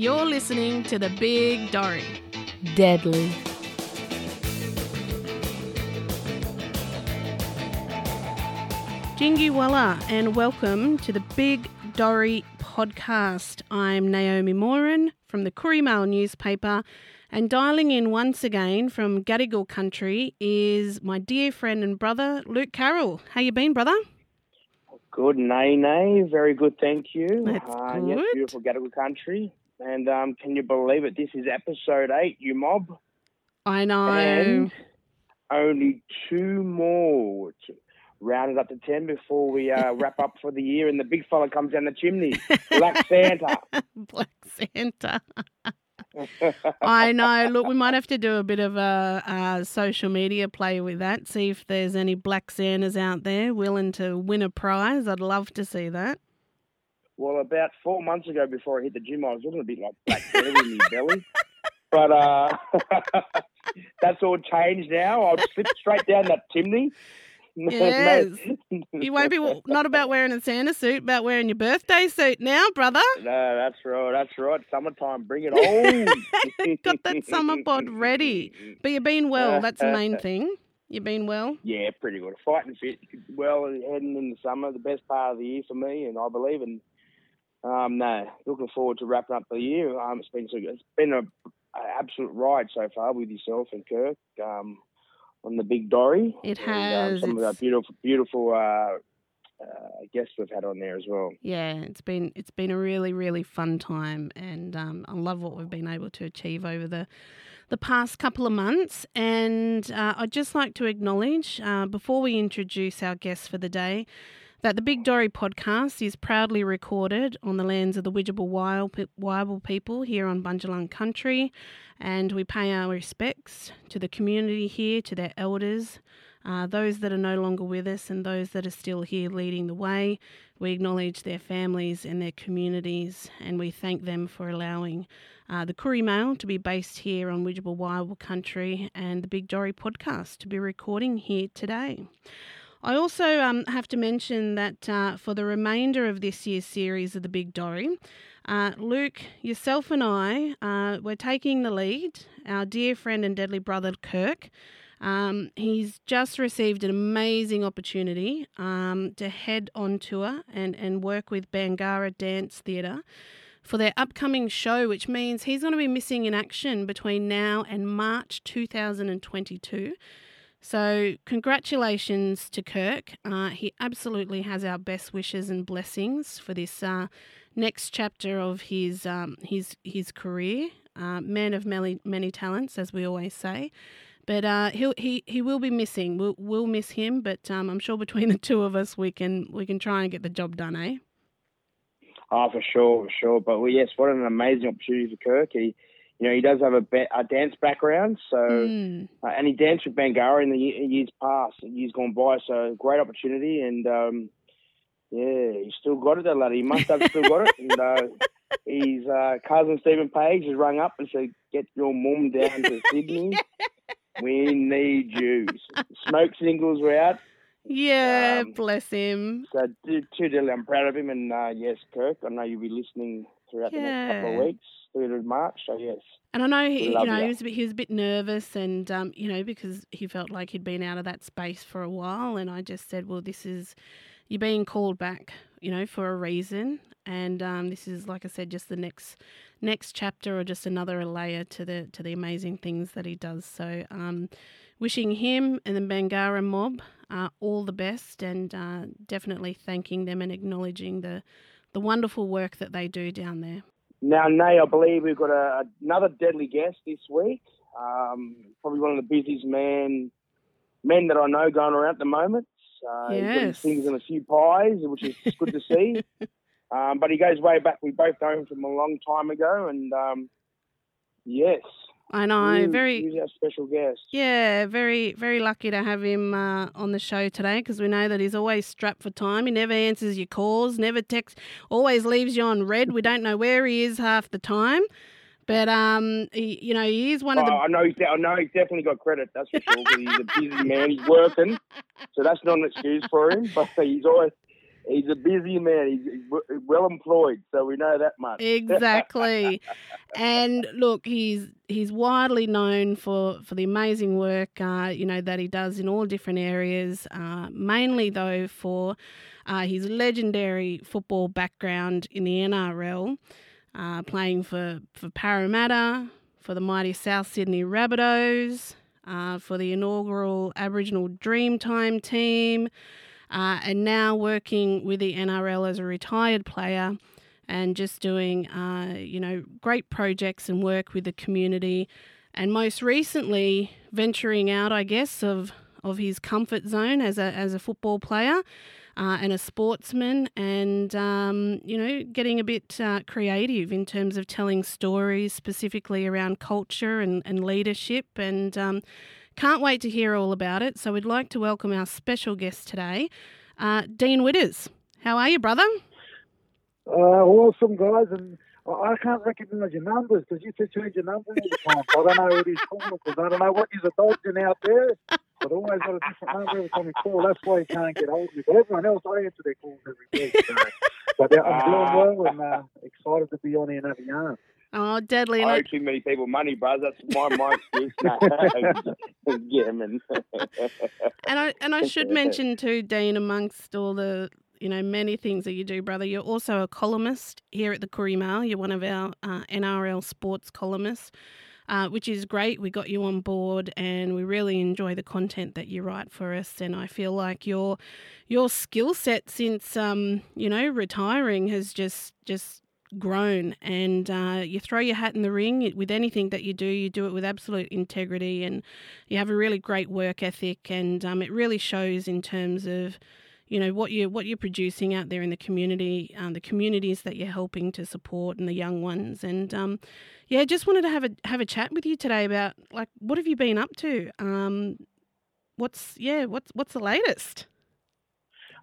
You're listening to The Big Dorrie. Deadly. Jingy Walla, and welcome to the Big Dorrie podcast. I'm Naomi Moran from the Koori Mail newspaper, and dialing in once again from Gadigal country is my dear friend and brother, Luke Carroll. How you been, brother? Good, nay, nay. Very good, thank you. That's uh, Yes, good. beautiful Gadigal country. And um, can you believe it? This is episode eight, you mob. I know. And only two more to round it up to ten before we uh, wrap up for the year and the big fella comes down the chimney. Black Santa. Black Santa. I know. Look, we might have to do a bit of a, a social media play with that. See if there's any Black Santas out there willing to win a prize. I'd love to see that. Well, about four months ago, before I hit the gym, I was looking a bit like Black in my belly. But uh, that's all changed now. I'll slip straight down that chimney. Yes. You won't be not about wearing a Santa suit, about wearing your birthday suit now, brother. No, that's right. That's right. Summertime, bring it on. Got that summer bod ready. But you've been well. That's the main thing. You've been well. Yeah, pretty good. Fighting fit. Well, heading in the summer, the best part of the year for me, and I believe. And um, no, looking forward to wrapping up the year. Um, it's been so. It's been a, a absolute ride so far with yourself and Kirk um, on the Big Dorrie. It And, um, has. some of our beautiful, beautiful uh, uh, guests we've had on there as well. Yeah, it's been it's been a really really fun time, and um, I love what we've been able to achieve over the the past couple of months. And uh, I'd just like to acknowledge uh, before we introduce our guests for the day. That the Big Dorrie podcast is proudly recorded on the lands of the Widjabul Wia-bal people here on Bunjalung country, and we pay our respects to the community here, to their elders, uh, those that are no longer with us, and those that are still here leading the way. We acknowledge their families and their communities, and we thank them for allowing uh, the Koori Mail to be based here on Widjabul Wia-bal country and the Big Dorrie podcast to be recording here today. I also um, have to mention that uh, for the remainder of this year's series of the Big Dorrie, uh, Luke, yourself, and I, uh, we're taking the lead. Our dear friend and deadly brother Kirk, um, he's just received an amazing opportunity um, to head on tour and, and work with Bangarra Dance Theatre for their upcoming show, which means he's going to be missing in action between now and March 2022. So, congratulations to Kirk. Uh, he absolutely has our best wishes and blessings for this uh, next chapter of his um, his his career. Uh, man of many many talents, as we always say. But uh, he'll, he he will be missing. We'll we'll miss him. But um, I'm sure between the two of us, we can we can try and get the job done, eh? Oh, for sure, for sure. But well, yes, what an amazing opportunity for Kirk. He, you know, he does have a, ba- a dance background, so Mm. uh, and he danced with Bangarra in the years past, years gone by. So great opportunity, and um, yeah, he's still got it, that lad. He must have still got it. And uh, his uh, cousin Stephen Page has rung up and said, "Get your mum down to Sydney. We need you." Smoke singles were out. Yeah, Um, bless him. So too, too. I'm proud of him, and uh, yes, Kirk. I know you'll be listening throughout the next couple of weeks through to March. So yes, And I know he, you know, ya. he was a bit, he was a bit nervous, and um, you know, because he felt like he'd been out of that space for a while. And I just said, well, this is you're being called back, you know, for a reason. And um, this is, like I said, just the next next chapter, or just another layer to the to the amazing things that he does. So, um, wishing him and the Bangarra mob uh, all the best, and uh, definitely thanking them and acknowledging the the wonderful work that they do down there. Now, Nay, I believe we've got a, another deadly guest this week. Um, probably one of the busiest man men that I know going around at the moment. Uh, He's got his Yes. fingers in a few pies, which is good to see. Um, but he goes way back. We both know him from a long time ago, and um, yes, I know, very he's our special guest. Yeah, very, very lucky to have him uh, on the show today because we know that he's always strapped for time. He never answers your calls, never texts, always leaves you on read. We don't know where he is half the time. But, um, he, you know, he is one Oh, of the. I know he's I know he's definitely got credit. That's for sure. he's a busy man. He's working, so that's not an excuse for him. But he's always he's a busy man. He's well employed, so we know that much. Exactly. and look, he's he's widely known for, for the amazing work uh, you know that he does in all different areas. Uh, mainly though for uh, his legendary football background in the NRL, uh, playing for for Parramatta, for the mighty South Sydney Rabbitohs, uh, for the inaugural Aboriginal Dreamtime team uh, and now working with the NRL as a retired player and just doing, uh, you know, great projects and work with the community. And most recently, venturing out, I guess, of, of his comfort zone as a, as a football player uh, and a sportsman, and, um, you know, getting a bit uh, creative in terms of telling stories specifically around culture and, and leadership. And, um, can't wait to hear all about it. So we'd like to welcome our special guest today, uh, Dean Widders. How are you, brother? Uh, awesome, guys. And I can't recognise your numbers because you change your number all the time. I don't know who these calling because I don't know what you're dodging out there. But always got a different number every time you call. That's why you can't get hold of me. But everyone else, I answer their calls every week. So. But yeah, I'm doing well and uh, excited to be on here and have a yarn. Oh, deadly! I owe too many people money, bro. That's my my excuse. yeah, man. and I and I should mention too, Dean, amongst all the you know many things that you do, brother, you're also a columnist here at the Koori Mail. You're one of our uh, NRL sports columnists. Uh, which is great. We got you on board, and we really enjoy the content that you write for us. And I feel like your your skill set since um, you know retiring has just just grown and uh, you throw your hat in the ring with anything that you do you do it with absolute integrity and you have a really great work ethic and um, it really shows in terms of you know what you what you're producing out there in the community um, the communities that you're helping to support and the young ones and um, yeah just wanted to have a have a chat with you today about like what have you been up to? Um, what's yeah what's what's the latest?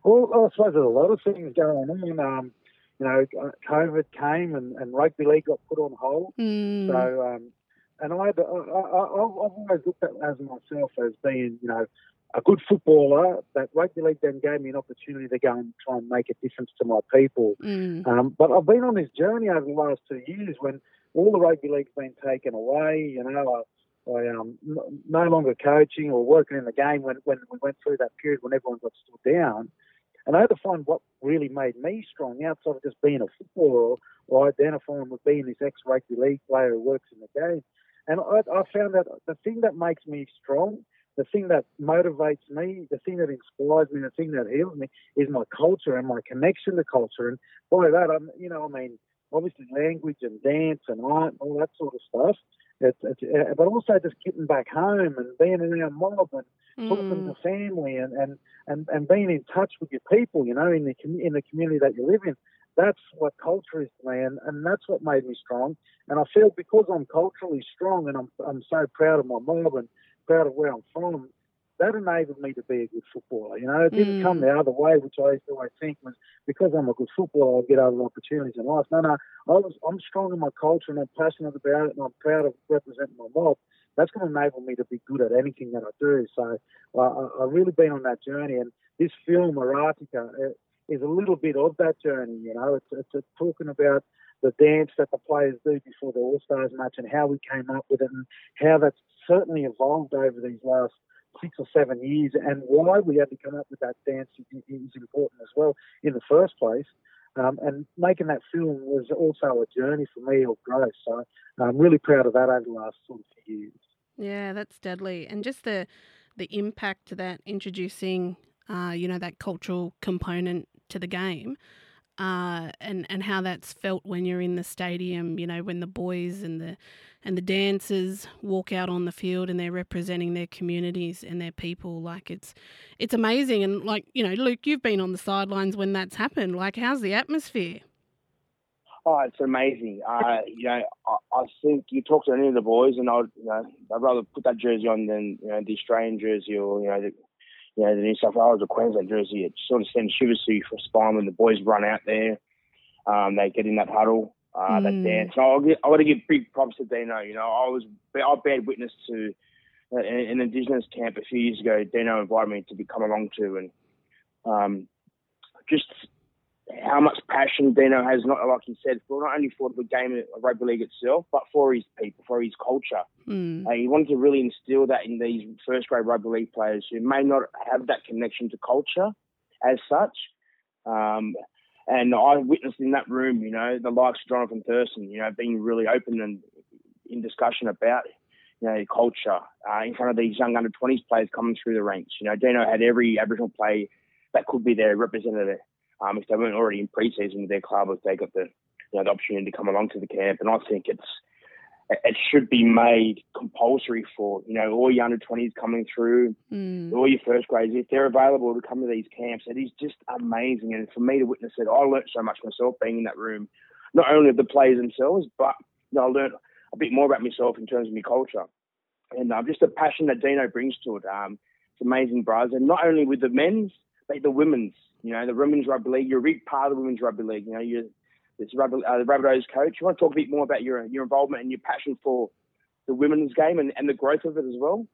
Well I suppose there's a lot of things going on. Um, you know, COVID came and, and rugby league got put on hold. Mm. So, um, and I, I, I, I've always looked at as myself as being, you know, a good footballer. That rugby league then gave me an opportunity to go and try and make a difference to my people. Mm. Um, but I've been on this journey over the last two years when all the rugby league's been taken away. You know, I, I um, no longer coaching or working in the game when, when we went through that period when everyone got stood down. And I had to find what really made me strong outside of just being a footballer or identifying with being this ex rugby league player who works in the game. And I, I found that the thing that makes me strong, the thing that motivates me, the thing that inspires me, the thing that heals me is my culture and my connection to culture. And by that, I'm, you know, I mean, obviously language and dance and art and all that sort of stuff. It's, it's, but also just getting back home and being around mob and mm. talking to family and, and, and, and being in touch with your people, you know, in the in the community that you live in. That's what culture is to me, and, and that's what made me strong. And I feel because I'm culturally strong and I'm I'm so proud of my mob and proud of where I'm from, that enabled me to be a good footballer. You know, it didn't mm. come the other way, which I used to always think was because I'm a good footballer, I'll get other opportunities in life. No, no, I was, I'm strong in my culture and I'm passionate about it and I'm proud of representing my mob. That's going to enable me to be good at anything that I do. So uh, I've really been on that journey, and this film, Araatika, is a little bit of that journey. You know, it's, it's talking about the dance that the players do before the All Stars match and how we came up with it and how that's certainly evolved over these last six or seven years, and why we had to come up with that dance is, important as well in the first place. Um, and making that film was also a journey for me of growth. So I'm really proud of that over the last sort of few years. Yeah, that's deadly, and just the the impact that introducing, uh, you know, that cultural component to the game uh, and and how that's felt when you're in the stadium. You know, when the boys and the and the dancers walk out on the field and they're representing their communities and their people. Like it's it's amazing. And like you know, Luke, you've been on the sidelines when that's happened. Like, how's the atmosphere? Oh, it's amazing. Uh, you know, I, I, think you talk to any of the boys, and I'd, you know, I'd rather put that jersey on than you know the Australian jersey or you know the, you know, the New South Wales or Queensland jersey, it sort of sends shivers through your spine when the boys run out there. Um, they get in that huddle, uh, mm. that dance. So I'll get, I got to give big props to Dino. You know, I was I bad witness to uh, an Indigenous camp a few years ago. Dino invited me to be come along to, and um, just how much passion Dino has, not like he said, for not only for the game of rugby league itself, but for his people, for his culture. Mm. Uh, he wanted to really instill that in these first grade rugby league players who may not have that connection to culture as such. Um, and I witnessed in that room, you know, the likes of Jonathan Thurston, you know, being really open and in discussion about, you know, culture uh, in front of these young under 20s players coming through the ranks. You know, Dino had every Aboriginal player that could be their representative um, if they weren't already in pre-season with their club, if they got the, you know, the opportunity to come along to the camp. And I think it's, it should be made compulsory for you know all your under twenties coming through, Mm. all your first grades if they're available to come to these camps. It is just amazing, and for me to witness it, I learnt so much myself being in that room, not only of the players themselves, but you know, I learnt a bit more about myself in terms of my culture, and um, just the passion that Dino brings to it. Um, it's amazing, bros, and not only with the men's, but the women's. You know, the women's rugby league. You're a big part of the women's rugby league. You know, you're this rugby, uh, the Rabbitohs coach. You want to talk a bit more about your your involvement and your passion for the women's game and, and the growth of it as well?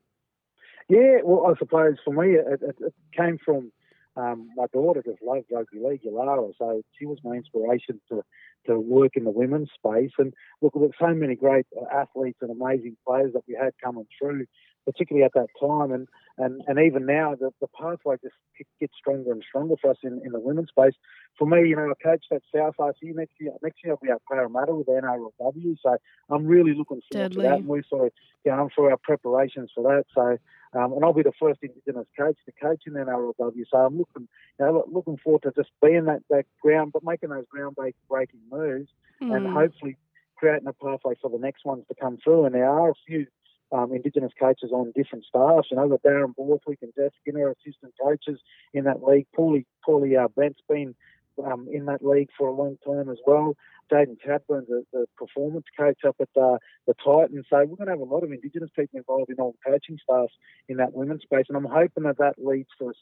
Yeah, well, I suppose for me, it, it, it came from um, my daughter just loved rugby league, Yalara, so she was my inspiration to to work in the women's space. And look, with so many great athletes and amazing players that we had coming through, particularly at that time, and and, and even now, the, the pathway just gets stronger and stronger for us in, in the women's space. For me, you know, I coached at South IC next year. Next year, I'll be at Parramatta with NRLW, so I'm really looking forward Deadly. to that. And we're sort of going through our preparations for that. So. Um, and I'll be the first Indigenous coach to coach in NRLW. So I'm looking, you know, looking forward to just being that, that ground, but making those ground breaking moves, and Mm. hopefully creating a pathway for the next ones to come through. And there are a few um, Indigenous coaches on different staffs. You know, the Darren Borthwick and Jeff Skinner assistant coaches in that league. Paulie, Paulie uh, Brent's been um, in that league for a long time as well. Jaden Chadburn's the, the performance coach up at uh, the Titans. So we're going to have a lot of Indigenous people involved in all the coaching staffs in that women's space. And I'm hoping that that leads to us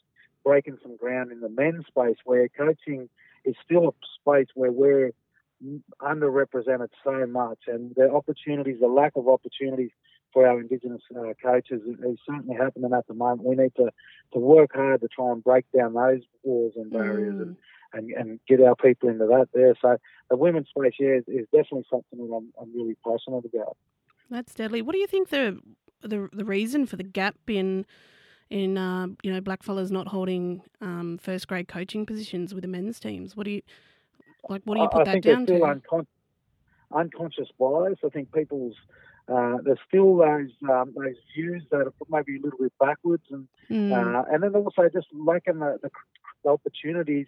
breaking some ground in the men's space where coaching is still a space where we're underrepresented so much. And the opportunities, the lack of opportunities for our Indigenous uh, coaches is, is certainly happening at the moment. We need to, to work hard to try and break down those walls and barriers Mm. and, and, and get our people into that there. So the women's space, yeah, is, is definitely something that I'm, I'm really passionate about. That's deadly. What do you think the the the reason for the gap in in uh, you know blackfellas not holding um, first grade coaching positions with the men's teams? What do you like? What do you put I that think down to? uncon- unconscious bias. I think people's uh, there's still those um, those views that are maybe a little bit backwards, and Mm. uh, and then also just lacking the, the, the opportunities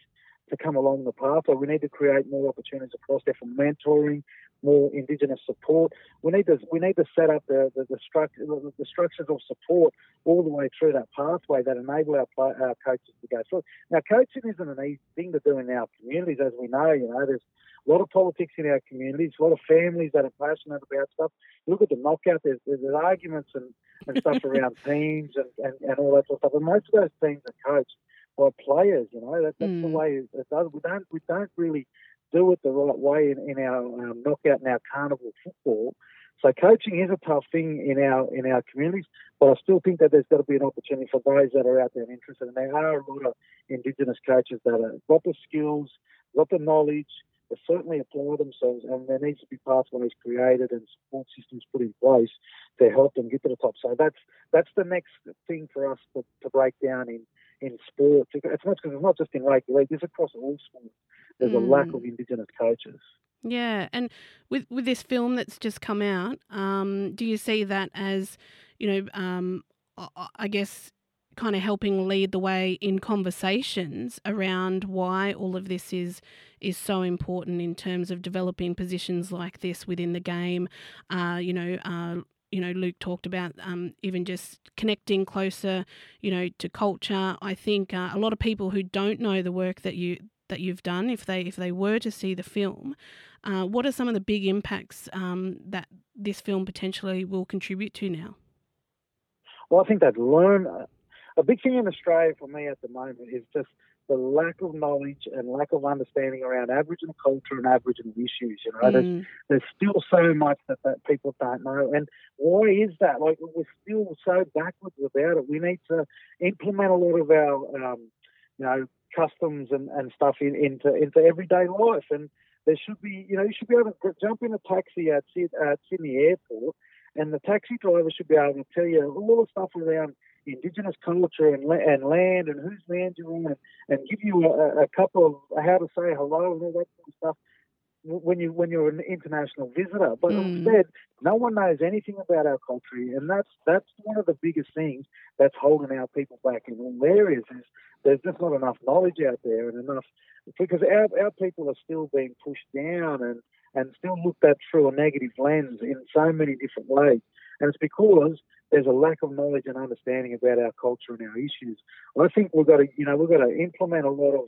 to come along the pathway. We need to create more opportunities across there for mentoring, more Indigenous support. We need to we need to set up the the, the, structure, the, the structures of support all the way through that pathway that enable our play, our coaches to go through. Now, coaching isn't an easy thing to do in our communities, as we know. You know, there's a lot of politics in our communities, a lot of families that are passionate about stuff. Look at the knockout, there's, there's arguments and, and stuff around teams and, and, and all that sort of stuff. And most of those teams are coached by players, you know. That, that's the Mm. way it does. We don't, we don't really do it the right way in, in our um, knockout and our carnival football. So coaching is a tough thing in our in our communities, but I still think that there's got to be an opportunity for those that are out there and interested. And there are a lot of Indigenous coaches that have got the skills, got the knowledge, they certainly apply themselves, and there needs to be pathways created and support systems put in place to help them get to the top. So that's that's the next thing for us to, to break down in in sports. It's not because it's not just in rugby league; it's across all sports. There's a lack Mm. of Indigenous coaches. Yeah, and with with this film that's just come out, um, do you see that as, you know, um, I- I guess, kind of helping lead the way in conversations around why all of this is is so important in terms of developing positions like this within the game? Uh, you know. Uh, you know, Luke talked about um, even just connecting closer, you know, to culture. I think uh, a lot of people who don't know the work that you that you've done, if they if they were to see the film, uh, what are some of the big impacts um, that this film potentially will contribute to now? Well, I think they'd learn. A big thing in Australia for me at the moment is just the lack of knowledge and lack of understanding around Aboriginal culture and Aboriginal issues. You know, there's, Mm, there's still so much that, that people don't know. And why is that? Like, we're still so backwards about it. We need to implement a lot of our um, you know, customs and, and stuff in, into into everyday life. And there should be, you know, you should be able to jump in a taxi at, at Sydney Airport, and the taxi driver should be able to tell you all the stuff around indigenous culture and, and land and whose land you're on, and, and give you a, a couple of how to say hello and all that sort of stuff when you when you're an international visitor. But mm. instead, no one knows anything about our country, and that's that's one of the biggest things that's holding our people back in all areas. Is there's just not enough knowledge out there and enough because our our people are still being pushed down and and still looked at through a negative lens in so many different ways. And it's because there's a lack of knowledge and understanding about our culture and our issues. I think we've got to, you know, we've got to implement a lot of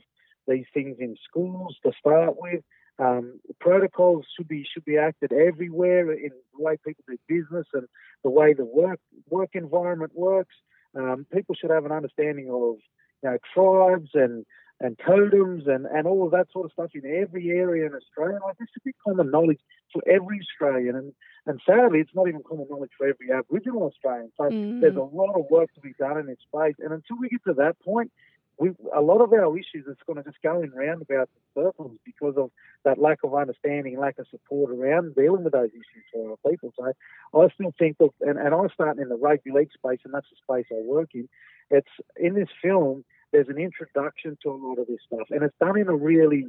these things in schools to start with. Um, protocols should be should be acted everywhere in the way people do business and the way the work work environment works. Um, people should have an understanding of you know tribes and and totems and, and all of that sort of stuff in every area in Australia. Like this should be common knowledge for every Australian, and and sadly, it's not even common knowledge for every Aboriginal Australian. So mm. there's a lot of work to be done in this space, and until we get to that point, we, a lot of our issues is going to just go in roundabouts and circles because of that lack of understanding, lack of support around dealing with those issues for our people. So I still think that, and, and I'm starting in the rugby league space, and that's the space I work in. It's in this film. There's an introduction to a lot of this stuff, and it's done in a really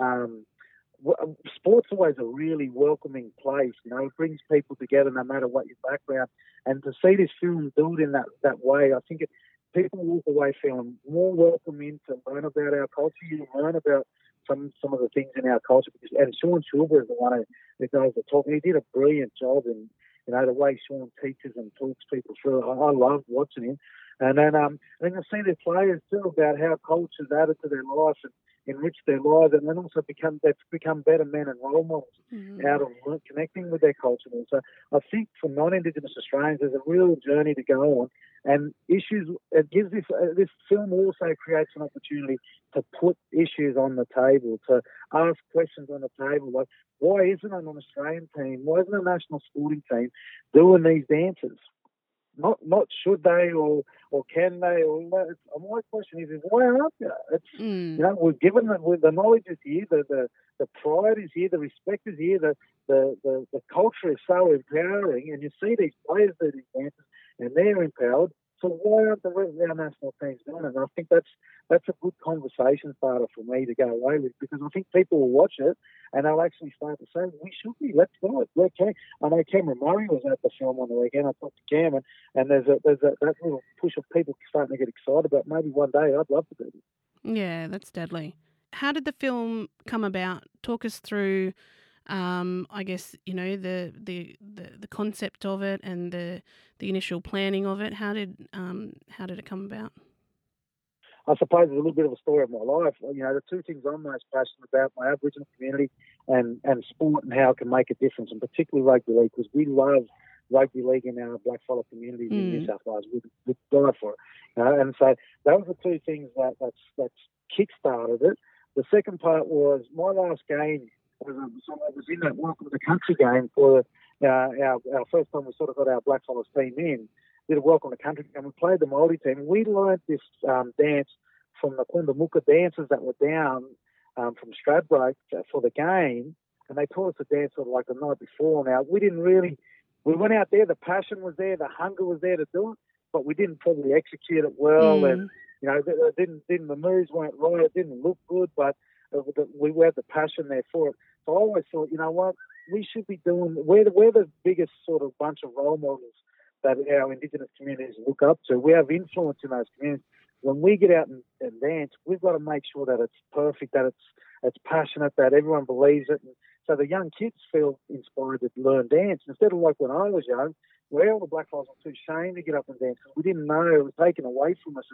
um, sport's always a really welcoming place. You know, it brings people together no matter what your background. And to see this film build in that, that way, I think it, people walk away feeling more welcome in to learn about our culture, you learn about some some of the things in our culture. Because, and Sean Chilber is the one who, who does the talking. He did a brilliant job in you know the way Sean teaches and talks people through. I, I love watching him. And then um, and you see the players too about how culture's added to their life and enrich their lives, and then also become they've become better men and role models mm-hmm. out of connecting with their culture. And so I think for non-Indigenous Australians, there's a real journey to go on, and issues. It gives this uh, this film also creates an opportunity to put issues on the table, to ask questions on the table, like why isn't an Australian team, why isn't a national sporting team doing these dances? Not not should they or or can they or my question is, is why aren't they? It's mm. you know we're given the, the knowledge is here, the, the the pride is here, the respect is here, the the, the, the culture is so empowering, and you see these players do these dances and they're empowered. So why aren't the rest of our national teams doing it? And I think that's that's a good conversation starter for me to go away with because I think people will watch it and they'll actually start to say, we should be, let's do it. Let Cam. I know Cameron Murray was at the film on the weekend. I talked to Cam and, and there's a there's a that little push of people starting to get excited about maybe one day I'd love to do this. Yeah, that's deadly. How did the film come about? Talk us through um, I guess you know the, the, the the concept of it and the the initial planning of it. How did um, how did it come about? I suppose it's a little bit of a story of my life. You know, the two things I'm most passionate about: my Aboriginal community and and sport and how it can make a difference, and particularly rugby league because we love rugby league in our blackfellow communities mm. in New hmm. South Wales. We, we die for it, you know? and so those are the two things that that's that's kick-started it. The second part was my last game was, I was in that Welcome to the Country game for uh, our, our first time we sort of got our black blackfellas team in. Did a Welcome to Country game. We played the Māori team. And we learned this um, dance from the Quimbamuka dancers that were down um, from Stradbroke for the game. And they taught us to dance sort of like the night before. Now, we didn't really, we went out there, the passion was there, the hunger was there to do it, but we didn't probably execute it well. Mm. And, you know, didn't, didn't, the moves weren't right, it didn't look good, but we had the passion there for it. So I always thought, you know what, we should be doing. We're the, we're the biggest sort of bunch of role models that our Indigenous communities look up to. We have influence in those communities. When we get out and, and dance, we've got to make sure that it's perfect, that it's it's passionate, that everyone believes it. And so the young kids feel inspired to learn dance instead of like when I was young, where all the black fellas were too ashamed to get up and dance because we didn't know it was taken away from us,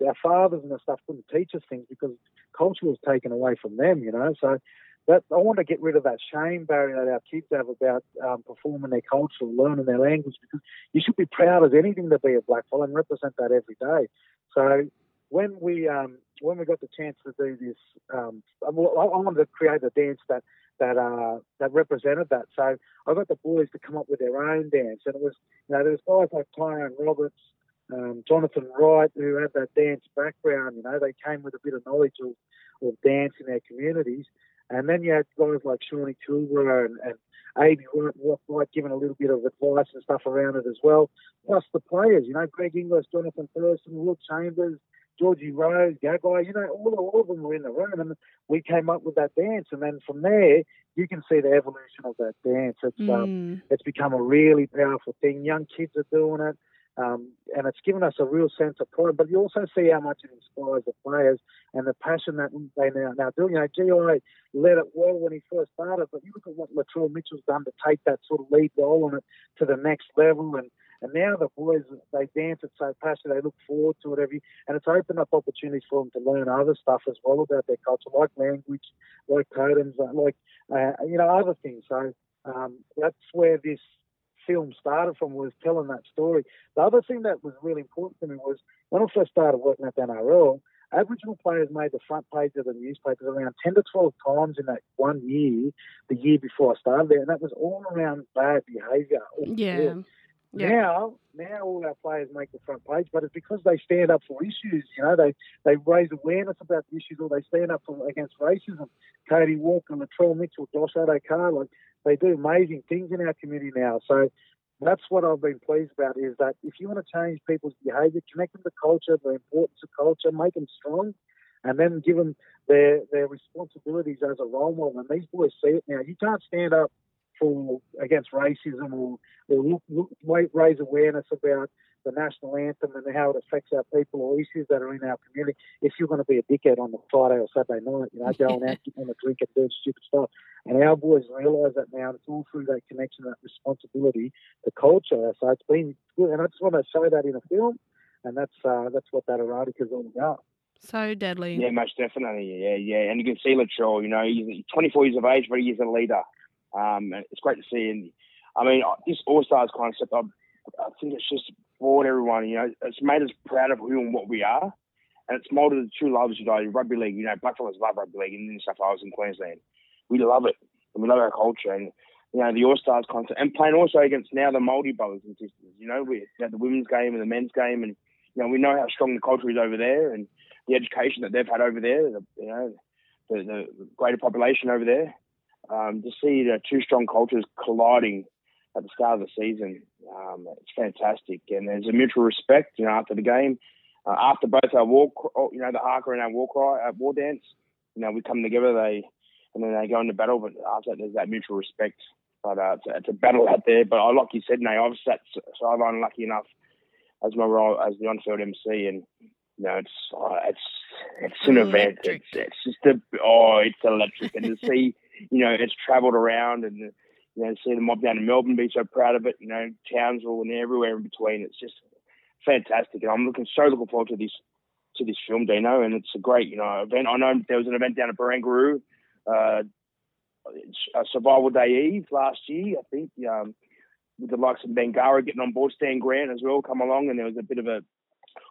and our fathers and the stuff couldn't teach us things because culture was taken away from them, you know. So that I want to get rid of that shame barrier that our kids have about um, performing their culture, learning their language, because you should be proud as anything to be a blackfella and represent that every day. So when we um, when we got the chance to do this, um, I, I wanted to create a dance that that uh, that represented that. So I got the boys to come up with their own dance, and it was you know there was guys like Tyrone Roberts, um, Jonathan Wright, who had that dance background. You know, they came with a bit of knowledge of, of dance in their communities. And then you had guys like Shawnee Kilborough and, and Abe White giving a little bit of advice and stuff around it as well. Plus the players, you know, Greg Inglis, Jonathan Thurston, Will Chambers, Georgie Rose, Gagai, you know, all, all of them were in the room and we came up with that dance. And then from there, you can see the evolution of that dance. It's, um, mm. um, it's become a really powerful thing. Young kids are doing it. Um, and it's given us a real sense of pride. But you also see how much it inspires the players and the passion that they now now do. You know, GI led it well when he first started, but you look at what Latrell Mitchell's done to take that sort of lead role on it to the next level, and and now the boys they dance it so passionate, they look forward to it every, and it's opened up opportunities for them to learn other stuff as well about their culture, like language, like totems, like uh, you know other things. So um, that's where this film started from was telling that story. The other thing that was really important to me was when I first started working at the NRL, Aboriginal players made the front page of the newspapers around 10 to 12 times in that one year, the year before I started there, and that was all around bad behaviour. Yeah. Yeah. Now, now all our players make the front page, but it's because they stand up for issues. You know, they they raise awareness about the issues, or they stand up for, against racism. Cody Walker, Latrell Mitchell, Josh Addo-Carr, like they do amazing things in our community now. So that's what I've been pleased about is that if you want to change people's behaviour, connect them to culture, the importance of culture, make them strong, and then give them their their responsibilities as a role model. And these boys see it now. You can't stand up for against racism or, or look, look, raise awareness about the national anthem and how it affects our people or issues that are in our community. If you're going to be a dickhead on the Friday or Saturday night, you know, going out, getting a drink and doing stupid stuff. And our boys realise that now, it's all through that connection, that responsibility, the culture. So it's been good, and I just want to show that in a film, and that's uh, that's what that Araatika is all about. So deadly. Yeah, most definitely. Yeah, yeah. And you can see Latrell, you know, he's 24 years of age, but he is a leader. Um, it's great to see. And I mean, this All Stars concept, I, I think it's just brought everyone. You know, it's made us proud of who and what we are, and it's molded the true lovers. You know, rugby league. You know, blackfellas love rugby league in New South Wales and Queensland. We love it, and we love our culture. And you know, the All Stars concept, and playing also against now the Maori brothers and sisters. You know, we had the women's game and the men's game, and you know, we know how strong the culture is over there, and the education that they've had over there. The, you know, the, the greater population over there um, to see the two strong cultures colliding at the start of the season, um, it's fantastic. And there's a mutual respect, you know, after the game, uh, after both our war, you know, the haka and our war cry, uh, war dance, you know, we come together, they, and then they go into battle. But after that, there's that mutual respect. But uh, it's, a, it's, a, battle out there. But I, like you said, Nate, I've sat sideline lucky enough as my role as the on-field MC, and you know, it's uh, it's it's an event. It's, it's just a oh, it's electric, and to see you know, it's travelled around and, you know, see the mob down in Melbourne be so proud of it, you know, Townsville and everywhere in between. It's just fantastic. And I'm looking, so looking forward to this, to this film, Dino. And it's a great, you know, event. I know there was an event down at Barangaroo, uh, Survival Day Eve last year, I think, um, with the likes of Bangarra getting on board, Stan Grant as well come along, and there was a bit of a.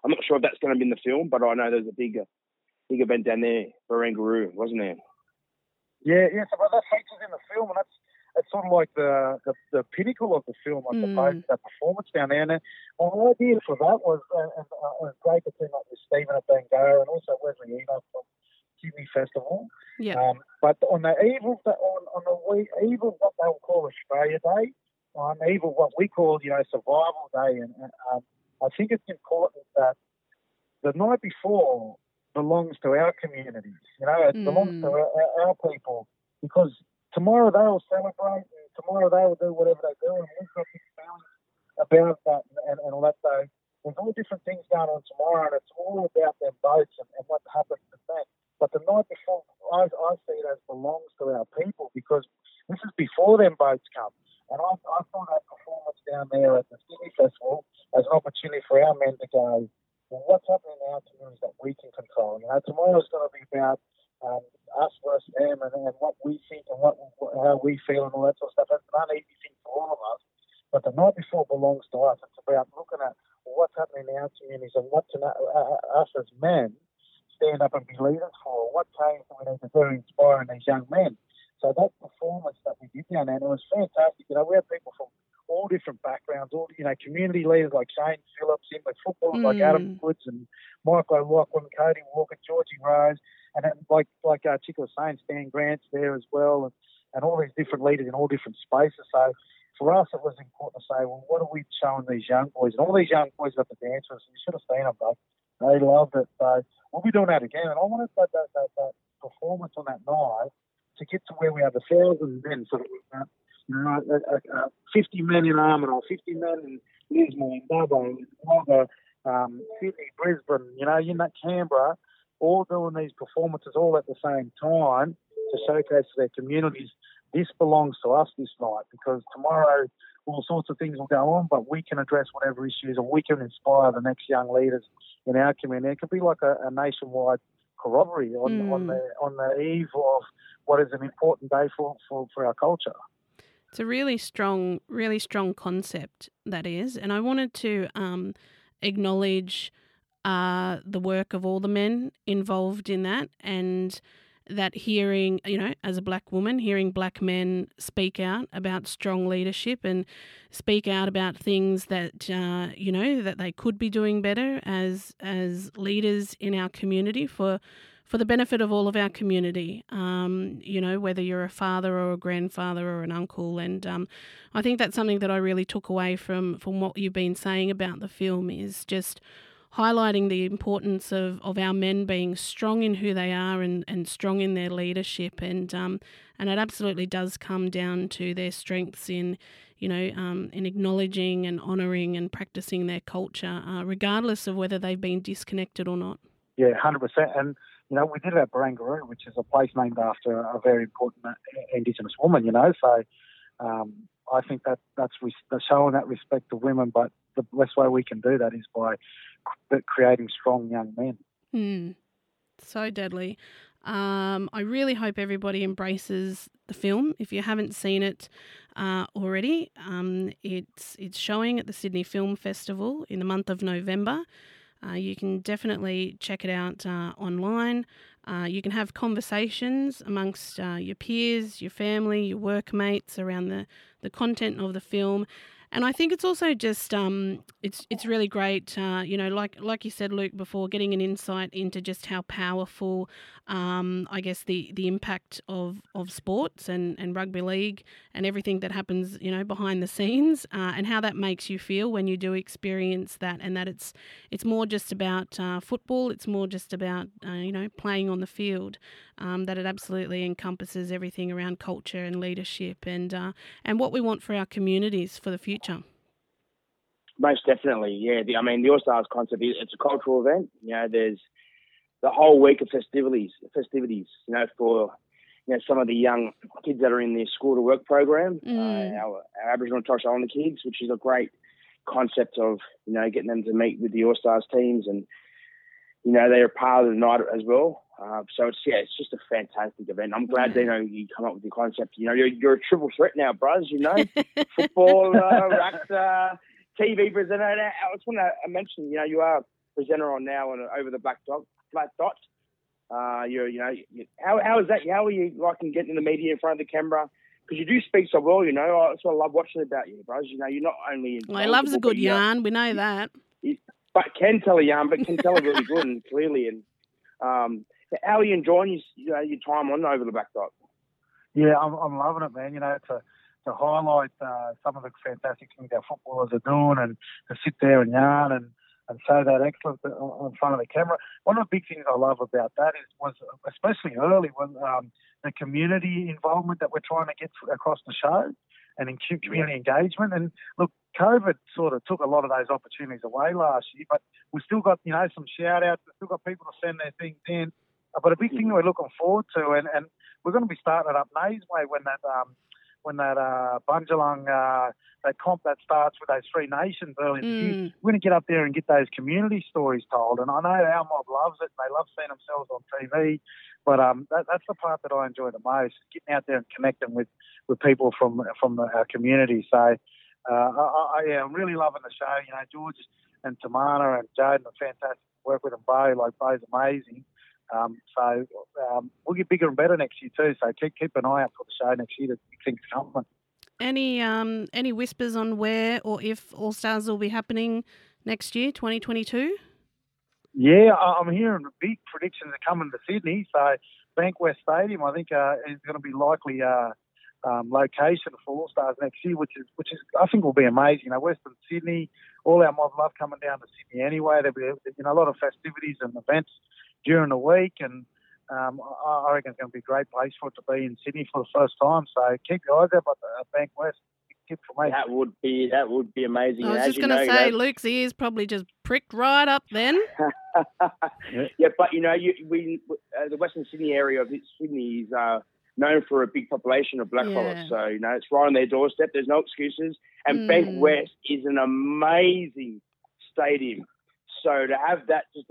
I'm not sure if that's going to be in the film, but I know there's a big, big event down there, Barangaroo, wasn't there? Yeah, yeah. So that features in the film, and that's it's sort of like the, the, the pinnacle of the film, I suppose, mm. that performance down there. And uh, my idea for that was, uh, and uh, was great to team up with Stephen at Bangarra and also Wesley Enoch from Sydney Festival. Yeah. Um, but on the eve of the, on, on the eve of what they'll call Australia Day, on the eve of what we call, you know, Survival Day, and um, I think it's important that the night before belongs to our communities. You know, it mm. belongs to our, our, people because tomorrow they will celebrate and tomorrow they will do whatever they do, and we've got these feelings about that and, and all that. So there's all different things going on tomorrow, and it's all about them boats and, and what happens to them. But the night before, I, I see it as belongs to our people because this is before them boats come. And I, I saw that performance down there at the Sydney Festival as an opportunity for our men to go, well, what's happening now to is that we can control. You know, tomorrow's going to be about um, us versus them and, and what we think and what, how we feel and all that sort of stuff. That's an easy thing for all of us. But the night before belongs to us. It's about looking at what's happening in our communities and what can uh, uh, us as men stand up and be leaders for. What change do we need to do inspiring these young men? So that performance that we did down there, it was fantastic. You know, we had people different backgrounds, all you know, community leaders like Shane Phillips, in with footballers mm. like Adam Goodes and Michael O'Loughlin, Cody Walker, Georgie Rose, and then, like like uh, Chico was saying, Stan Grant's there as well, and, and all these different leaders in all different spaces. So for us, it was important to say, well, what are we showing these young boys? And all these young boys got the dancers. You should have seen them, bro. They loved it. So we'll be doing that again. And I wanted that, that, that, that performance on that night to get to where we have a thousand men sort of, you know, uh, uh, 50 men in Armidale, 50 men in Lismore, Dubbo, Wagga, um, Sydney, Brisbane, you know, in that Canberra, all doing these performances all at the same time to showcase to their communities. This belongs to us this night because tomorrow all sorts of things will go on, but we can address whatever issues and we can inspire the next young leaders in our community. It could be like a, a nationwide corroboree on, mm. on the on the eve of what is an important day for, for, for our culture. It's a really strong, really strong concept that is, and I wanted to um, acknowledge uh, the work of all the men involved in that, and that hearing, you know, as a black woman, hearing black men speak out about strong leadership and speak out about things that, uh, you know, that they could be doing better as as leaders in our community for for the benefit of all of our community. Um, you know, whether you're a father or a grandfather or an uncle, and um, I think that's something that I really took away from from what you've been saying about the film is just highlighting the importance of, of our men being strong in who they are and, and strong in their leadership. And um, and it absolutely does come down to their strengths in, you know, um, in acknowledging and honouring and practicing their culture, uh, regardless of whether they've been disconnected or not. Yeah, 100%. And, you know, we did it at Barangaroo, which is a place named after a very important uh, Indigenous woman, you know, so um, I think that that's showing that respect to women, but the best way we can do that is by creating strong young men. Mm, so deadly. Um, I really hope everybody embraces the film. If you haven't seen it uh, already, um, it's it's showing at the Sydney Film Festival in the month of November. Uh, you can definitely check it out uh, online. Uh, you can have conversations amongst uh, your peers, your family, your workmates around the, the content of the film. And I think it's also just um, it's it's really great, uh, you know, like like you said, Luke, before, getting an insight into just how powerful, um, I guess the the impact of, of sports and, and rugby league and everything that happens, you know, behind the scenes, uh, and how that makes you feel when you do experience that, and that it's it's more just about uh, football, it's more just about uh, you know playing on the field, um, that it absolutely encompasses everything around culture and leadership and uh, and what we want for our communities for the future future. Most definitely, yeah. The, I mean, the All Stars concept it's a cultural event. You know, there's the whole week of festivities, festivities. You know, for you know some of the young kids that are in the school to work program, uh, mm. uh, our, our, Aboriginal and Torres Strait Islander kids, which is a great concept of you know getting them to meet with the All Stars teams and you know they're part of the night as well. Uh, so it's yeah, it's just a fantastic event. I'm glad you know you come up with the concept. You know, you're, you're a triple threat now, bros. You know, football, actor, TV presenter. I just want to mention, you know, you are a presenter on now on over the black dot, black dot. Uh, you're, you know, you, how how is that? How are you liking getting in the media in front of the camera? Because you do speak so well, you know. That's what I love watching about you, bros. You know, you're not only. Well, he loves a good yarn. We know that. But can tell a yarn, but can tell it really good and clearly. And um, how are you enjoying your, your time on over the black dot? Yeah, I'm, I'm loving it, man. You know, to to highlight uh, some of the fantastic things our footballers are doing, and to sit there and yarn and and show that excellence in front of the camera. One of the big things I love about that is was especially early was um, the community involvement that we're trying to get across the show and in community engagement. And look, COVID sort of took a lot of those opportunities away last year, but we've still got you know some shout outs. We've still got people to send their things in. But a big thing that we're looking forward to, and, and we're going to be starting it up Nays way when that um, when that uh, Bundjalung uh, that comp that starts with those three nations early in the year. Mm. We're going to get up there and get those community stories told. And I know our mob loves it. They love seeing themselves on TV. But um, that, that's the part that I enjoy the most, getting out there and connecting with, with people from from the, our community. So, uh, I, I, yeah, I'm really loving the show. You know, George and Tamana and Jaden are fantastic. Work with them, Bo. Like Bo's amazing. Um, so um, we'll get bigger and better next year too. So keep keep an eye out for the show next year. Big things coming. any um, any whispers on where or if All Stars will be happening next year, 2022? Yeah, I'm hearing big predictions are coming to Sydney. So Bankwest Stadium, I think, uh, is going to be likely uh, um, location for All Stars next year, which is which is I think will be amazing. You know, Western Sydney, all our mob love coming down to Sydney anyway. There'll be you know a lot of festivities and events during the week, and um, I reckon it's going to be a great place for it to be in Sydney for the first time. So keep your eyes out at Bankwest tip for me. That would be that would be amazing. I was just going to say, Luke's ears probably just pricked right up then. yeah, but you know, you, we uh, the Western Sydney area of Sydney is uh, known for a big population of blackfellas. Yeah. So you know, it's right on their doorstep. There's no excuses. And mm. Bank West is an amazing stadium. So to have that just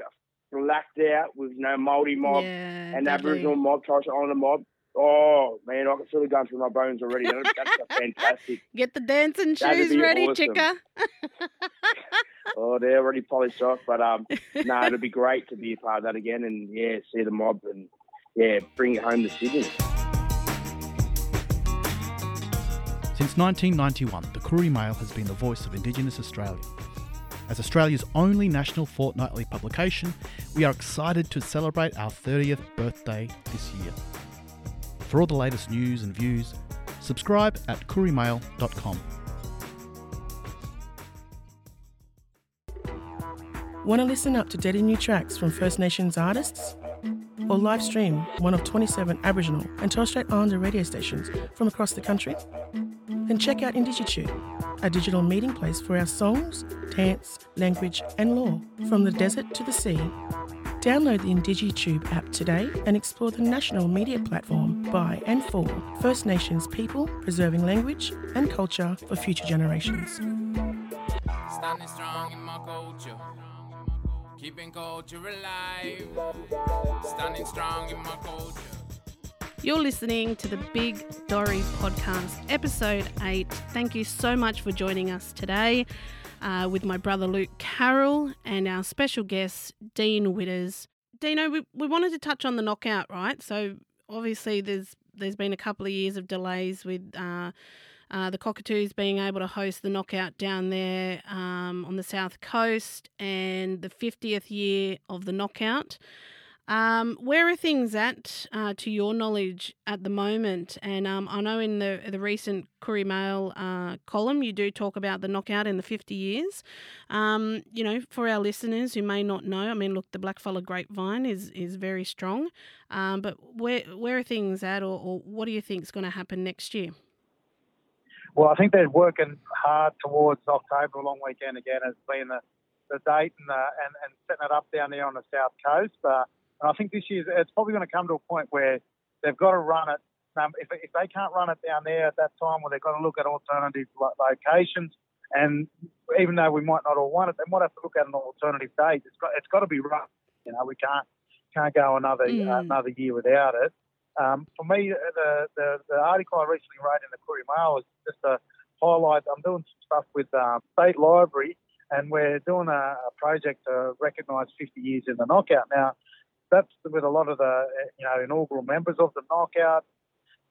blacked out with you know Māori mob yeah, and Aboriginal mob, Torres Islander mob, Oh man, I can feel it going through my bones already. That's fantastic. Get the dancing shoes ready, awesome. Chica. oh, they're already polished off, but um, no, it'll be great to be a part of that again, and yeah, see the mob and yeah, bring it home to Sydney. Since 1991, the Koori Mail has been the voice of Indigenous Australia. As Australia's only national fortnightly publication, we are excited to celebrate our 30th birthday this year. For all the latest news and views, subscribe at koorimail.com. Want to listen up to daily new tracks from First Nations artists? Or live stream one of 27 Aboriginal and Torres Strait Islander radio stations from across the country? Then check out Indigitube, a digital meeting place for our songs, dance, language, and law from the desert to the sea Download the IndigiTube app today and explore the national media platform by and for First Nations people preserving language and culture for future generations. Standing strong in my culture, keeping culture alive. Standing strong in my culture. You're listening to the Big Dorrie podcast, episode 8. Thank you so much for joining us today uh, with my brother Luke Carroll and our special guest, Dean Widders. Dino, we, we wanted to touch on the knockout, right? So obviously there's there's been a couple of years of delays with uh, uh, the Cockatoos being able to host the knockout down there um, on the south coast and the 50th year of the knockout. Um, where are things at, uh, to your knowledge, at the moment? And um, I know in the the recent Koori Mail uh, column, you do talk about the knockout in the 50 years. Um, you know, for our listeners who may not know, I mean, look, the Blackfella grapevine is is very strong. Um, but where where are things at, or, or what do you think is going to happen next year? Well, I think they're working hard towards October a long weekend again as being the, the date and, and and setting it up down there on the south coast. Uh, and I think this year it's probably going to come to a point where they've got to run it. Um, if, if they can't run it down there at that time, well, they've got to look at alternative locations. And even though we might not all want it, they might have to look at an alternative date. It's got it's got to be run. You know, we can't can't go another mm. uh, another year without it. Um, for me, the, the, the article I recently wrote in the Koori Mail was just a highlight. I'm doing some stuff with uh, State Library, and we're doing a, a project to recognise 50 years in the knockout. Now, that's with a lot of the you know inaugural members of the knockout.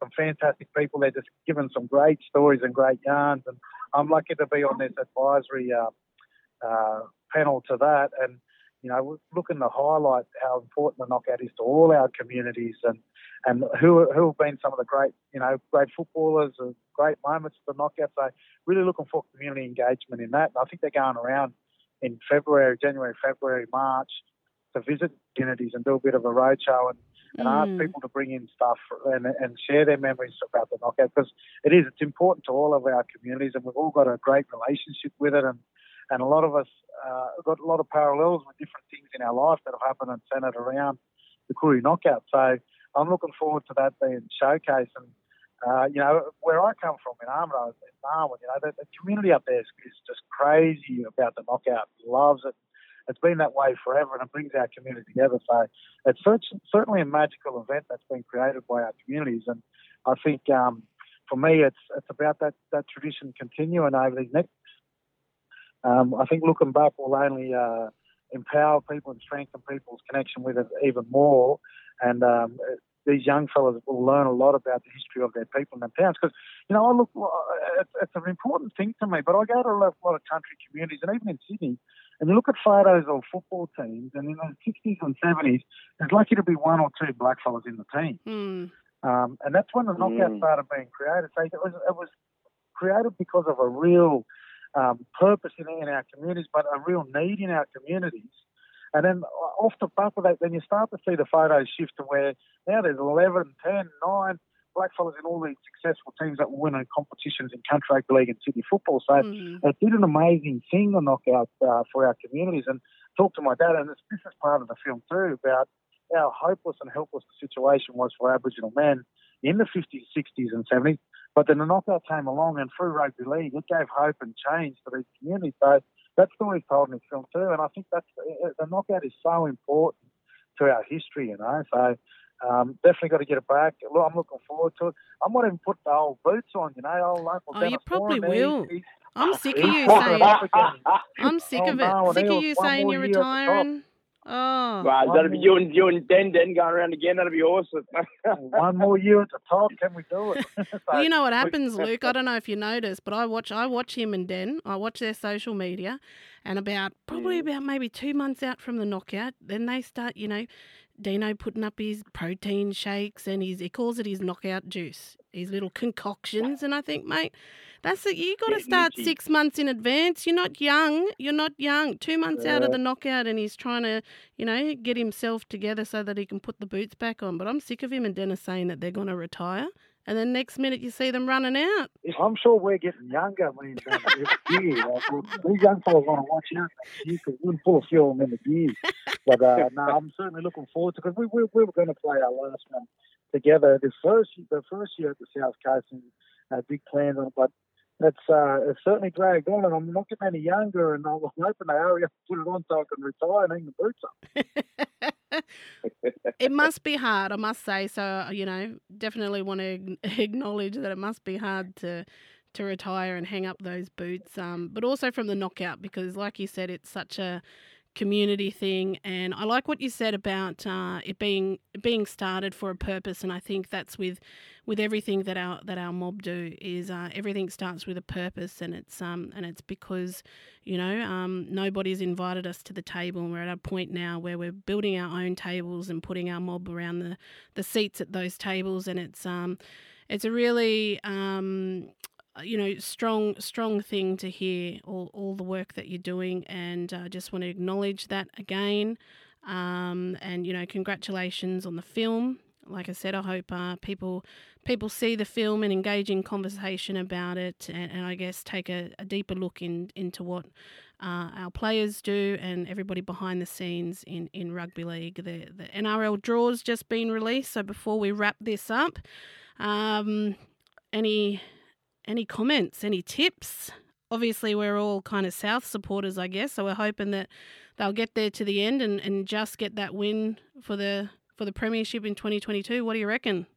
Some fantastic people. They're just giving some great stories and great yarns, and I'm lucky to be on this advisory uh, uh, panel to that. And you know, looking to highlight how important the knockout is to all our communities, and and who who have been some of the great you know great footballers and great moments of the knockout. So really looking for community engagement in that. And I think they're going around in February, January, February, March to visit communities and do a bit of a roadshow and, and mm. ask people to bring in stuff and, and share their memories about the knockout because it is it's important to all of our communities and we've all got a great relationship with it and and a lot of us uh, got a lot of parallels with different things in our life that have happened and centered around the Koori knockout. So I'm looking forward to that being showcased and. Uh, you know, where I come from in Armidale, in Darwin, you know, the, the community up there is, is just crazy about the knockout, loves it, it's been that way forever and it brings our community together. So it's certainly a magical event that's been created by our communities. And I think um, for me, it's it's about that, that tradition continuing over these next. Um, I think looking back will only uh, empower people and strengthen people's connection with it even more. And um, these young fellas will learn a lot about the history of their people and their towns. Because, you know, I look, it's, it's, an important thing to me, but I go to a lot of country communities, and even in Sydney, and you look at photos of football teams, and in the 60s and 70s, there's likely to be one or two black fellas in the team. Mm. Um, and that's when the knockout mm. started being created. So it was, it was created because of a real um, purpose in, in our communities, but a real need in our communities. And then off the back of that, then you start to see the photos shift to where now there's 11, 10, 9 blackfellas in all these successful teams that win in competitions in country rugby league and City football. So mm-hmm. it did an amazing thing, the knockout, uh, for our communities. And talk to my dad, and this, this is part of the film too, about how hopeless and helpless the situation was for Aboriginal men in the 50s, 60s, and 70s. But then the knockout came along, and through rugby league, it gave hope and change to these communities. So that story's told in this film too, and I think that's the knockout is so important to our history, you know. So um, definitely got to get it back. Look, I'm looking forward to it. I might even put the old boots on, you know. Old local oh, you probably will. I'm sick of you saying. I'm sick of it. Sick of you saying you're retiring. Oh, wow, that'll be you and you and Den Den going around again. That'll be awesome. one more year at the top, can we do it? so, well, you know what happens, Luke. I don't know if you noticed, but I watch I watch him and Den. I watch their social media, and about probably about maybe two months out from the knockout, then they start, you know, Dino putting up his protein shakes and his he calls it his knockout juice, his little concoctions, and I think, mate that's it. You got to start six months in advance. You're not young. You're not young. Two months out of uh. the knockout, and he's trying to, you know, get himself together so that he can put the boots back on. But I'm sick of him and Dennis saying that they're going to retire. And then next minute you see them running out. I'm sure we're getting younger. I mean, uh, year, like, these young fellas want to watch out you because a few of them in the gears. But uh, no, I'm certainly looking forward to because we, we, we were going to play our last one together. The first the first year at the South Coast and had big plans on it, but it's uh, it's certainly dragged on, and I'm not getting any younger, and I was hoping they hurry up put it on so I can retire and hang the boots up. it must be hard, I must say. So you know, definitely want to acknowledge that it must be hard to to retire and hang up those boots. Um, but also from the knockout because, like you said, it's such a community thing and I like what you said about uh, it being being started for a purpose and I think that's with with everything that our that our mob do is uh, everything starts with a purpose and it's um and it's because you know um, nobody's invited us to the table and we're at a point now where we're building our own tables and putting our mob around the the seats at those tables and it's um it's a really um, you know, strong, strong thing to hear all, all the work that you're doing, and I uh, just want to acknowledge that again. Um, and you know, congratulations on the film. Like I said, I hope uh, people people see the film and engage in conversation about it, and, and I guess take a, a, deeper look in, into what uh, our players do and everybody behind the scenes in, in rugby league. The, the NRL draws just been released, so before we wrap this up, um, any any comments, any tips? Obviously, we're all kind of South supporters, I guess, so we're hoping that they'll get there to the end and, and just get that win for the for the premiership in 2022. What do you reckon?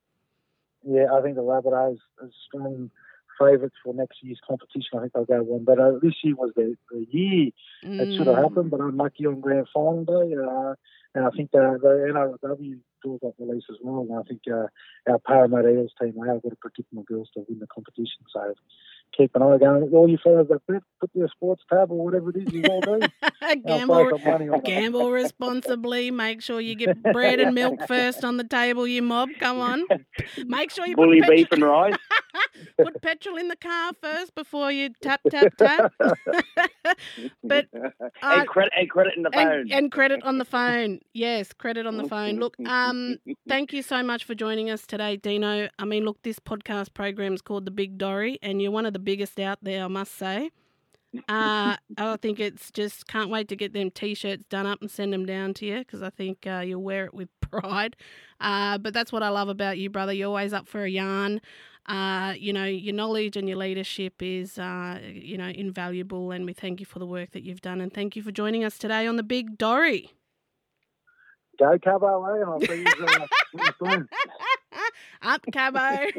Yeah, I think the Rabbitohs are strong favourites for next year's competition. I think they'll go one. But uh, this year was the, the year mm. it should have happened, but unlucky on grand final day. Uh, and I think the, the NRLW doors got released as well. And I think uh, our Parramatta Eels team, they have got a predictable girls to win the competition. So keep an eye going. All you fellas that bet, put your sports tab or whatever it is you all do. gamble, gamble responsibly. Make sure you get bread and milk first on the table, you mob. Come on. Make sure you Bully put beef and rice. put petrol in the car first before you tap, tap, tap. but uh, and, credit, and credit in the phone. And, and credit on the phone. Yes, credit on the phone. Look, um, thank you so much for joining us today, Dino. I mean, look, this podcast program is called The Big Dorrie, and you're one of the biggest out there, I must say. Uh, I think it's just can't wait to get them t-shirts done up and send them down to you because I think uh, you'll wear it with pride. Uh, but that's what I love about you, brother. You're always up for a yarn. Uh, you know, your knowledge and your leadership is, uh, you know, invaluable. And we thank you for the work that you've done. And thank you for joining us today on the Big Dorrie. Go Cabo, eh? I'll see you uh, soon. Up Cabo.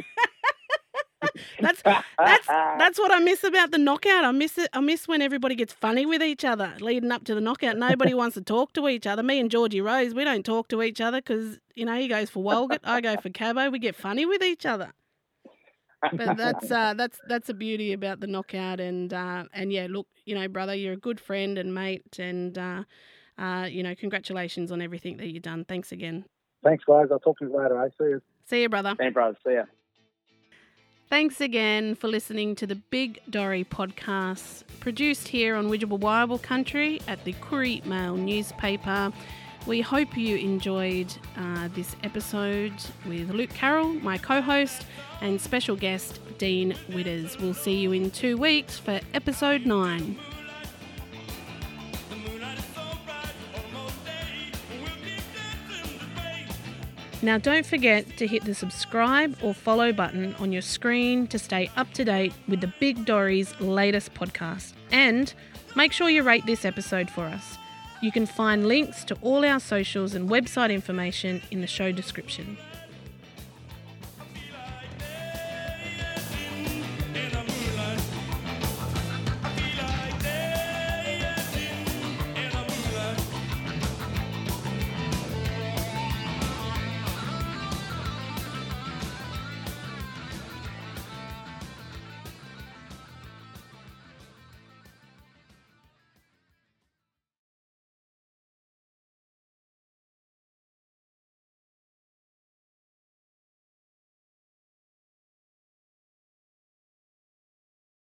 That's that's that's what I miss about the knockout. I miss it. I miss when everybody gets funny with each other leading up to the knockout. Nobody wants to talk to each other. Me and Georgie Rose, we don't talk to each other because you know he goes for Walgett, I go for Cabo. We get funny with each other. But that's uh, that's that's a beauty about the knockout, and uh, and yeah, look, you know, brother, you're a good friend and mate, and uh, uh, you know, congratulations on everything that you've done. Thanks again. Thanks, guys. I'll talk to you later. I eh? see you. See you, brother. Thanks, brother. See ya. Thanks again for listening to the Big Dorrie podcast, produced here on Widjabul Wia-bal Country at the Koori Mail newspaper. We hope you enjoyed uh, this episode with Luke Carroll, my co host, and special guest Dean Widders. We'll see you in two weeks for episode 9. Now, don't forget to hit the subscribe or follow button on your screen to stay up to date with the Big Dorrie's latest podcast. And make sure you rate this episode for us. You can find links to all our socials and website information in the show description.